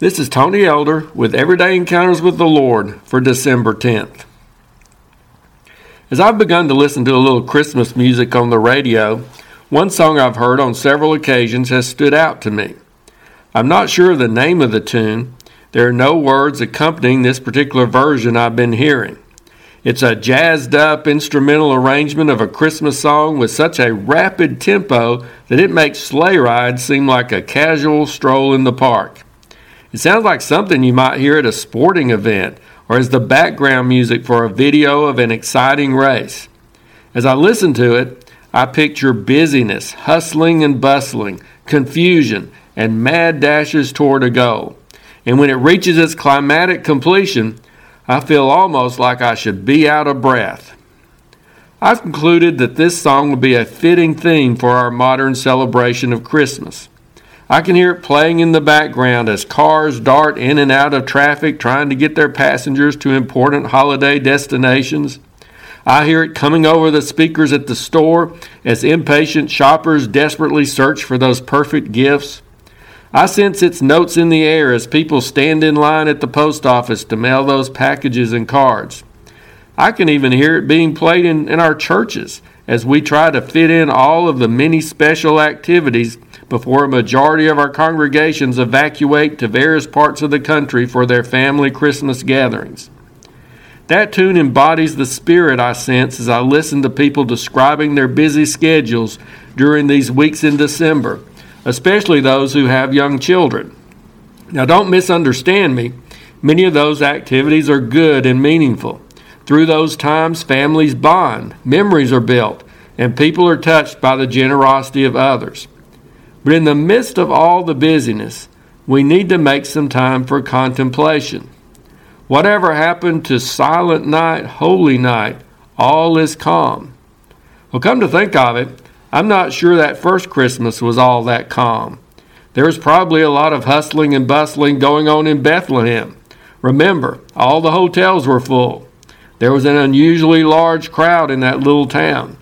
This is Tony Elder with Everyday Encounters with the Lord for December 10th. As I've begun to listen to a little Christmas music on the radio, one song I've heard on several occasions has stood out to me. I'm not sure of the name of the tune. There are no words accompanying this particular version I've been hearing. It's a jazzed up instrumental arrangement of a Christmas song with such a rapid tempo that it makes sleigh rides seem like a casual stroll in the park. It sounds like something you might hear at a sporting event or as the background music for a video of an exciting race. As I listen to it, I picture busyness, hustling and bustling, confusion, and mad dashes toward a goal. And when it reaches its climatic completion, I feel almost like I should be out of breath. I've concluded that this song would be a fitting theme for our modern celebration of Christmas. I can hear it playing in the background as cars dart in and out of traffic trying to get their passengers to important holiday destinations. I hear it coming over the speakers at the store as impatient shoppers desperately search for those perfect gifts. I sense its notes in the air as people stand in line at the post office to mail those packages and cards. I can even hear it being played in, in our churches as we try to fit in all of the many special activities before a majority of our congregations evacuate to various parts of the country for their family Christmas gatherings. That tune embodies the spirit I sense as I listen to people describing their busy schedules during these weeks in December, especially those who have young children. Now, don't misunderstand me. Many of those activities are good and meaningful. Through those times, families bond, memories are built, and people are touched by the generosity of others. But in the midst of all the busyness, we need to make some time for contemplation. Whatever happened to silent night, holy night, all is calm. Well, come to think of it, I'm not sure that first Christmas was all that calm. There was probably a lot of hustling and bustling going on in Bethlehem. Remember, all the hotels were full. There was an unusually large crowd in that little town.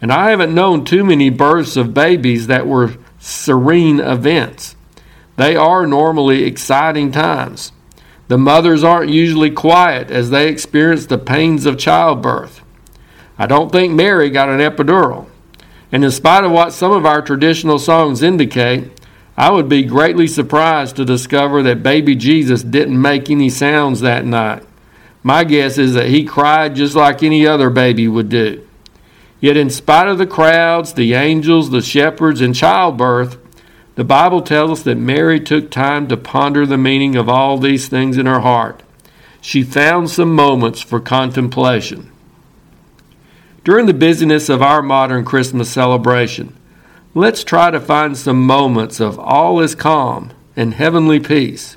And I haven't known too many births of babies that were serene events. They are normally exciting times. The mothers aren't usually quiet as they experience the pains of childbirth. I don't think Mary got an epidural. And in spite of what some of our traditional songs indicate, I would be greatly surprised to discover that baby Jesus didn't make any sounds that night. My guess is that he cried just like any other baby would do. Yet, in spite of the crowds, the angels, the shepherds, and childbirth, the Bible tells us that Mary took time to ponder the meaning of all these things in her heart. She found some moments for contemplation. During the busyness of our modern Christmas celebration, let's try to find some moments of all is calm and heavenly peace.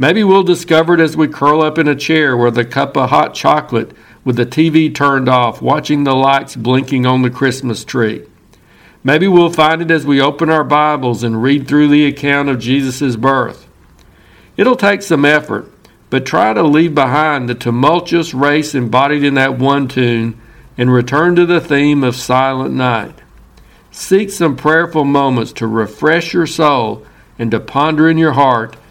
Maybe we'll discover it as we curl up in a chair with a cup of hot chocolate with the TV turned off, watching the lights blinking on the Christmas tree. Maybe we'll find it as we open our Bibles and read through the account of Jesus' birth. It'll take some effort, but try to leave behind the tumultuous race embodied in that one tune and return to the theme of Silent Night. Seek some prayerful moments to refresh your soul and to ponder in your heart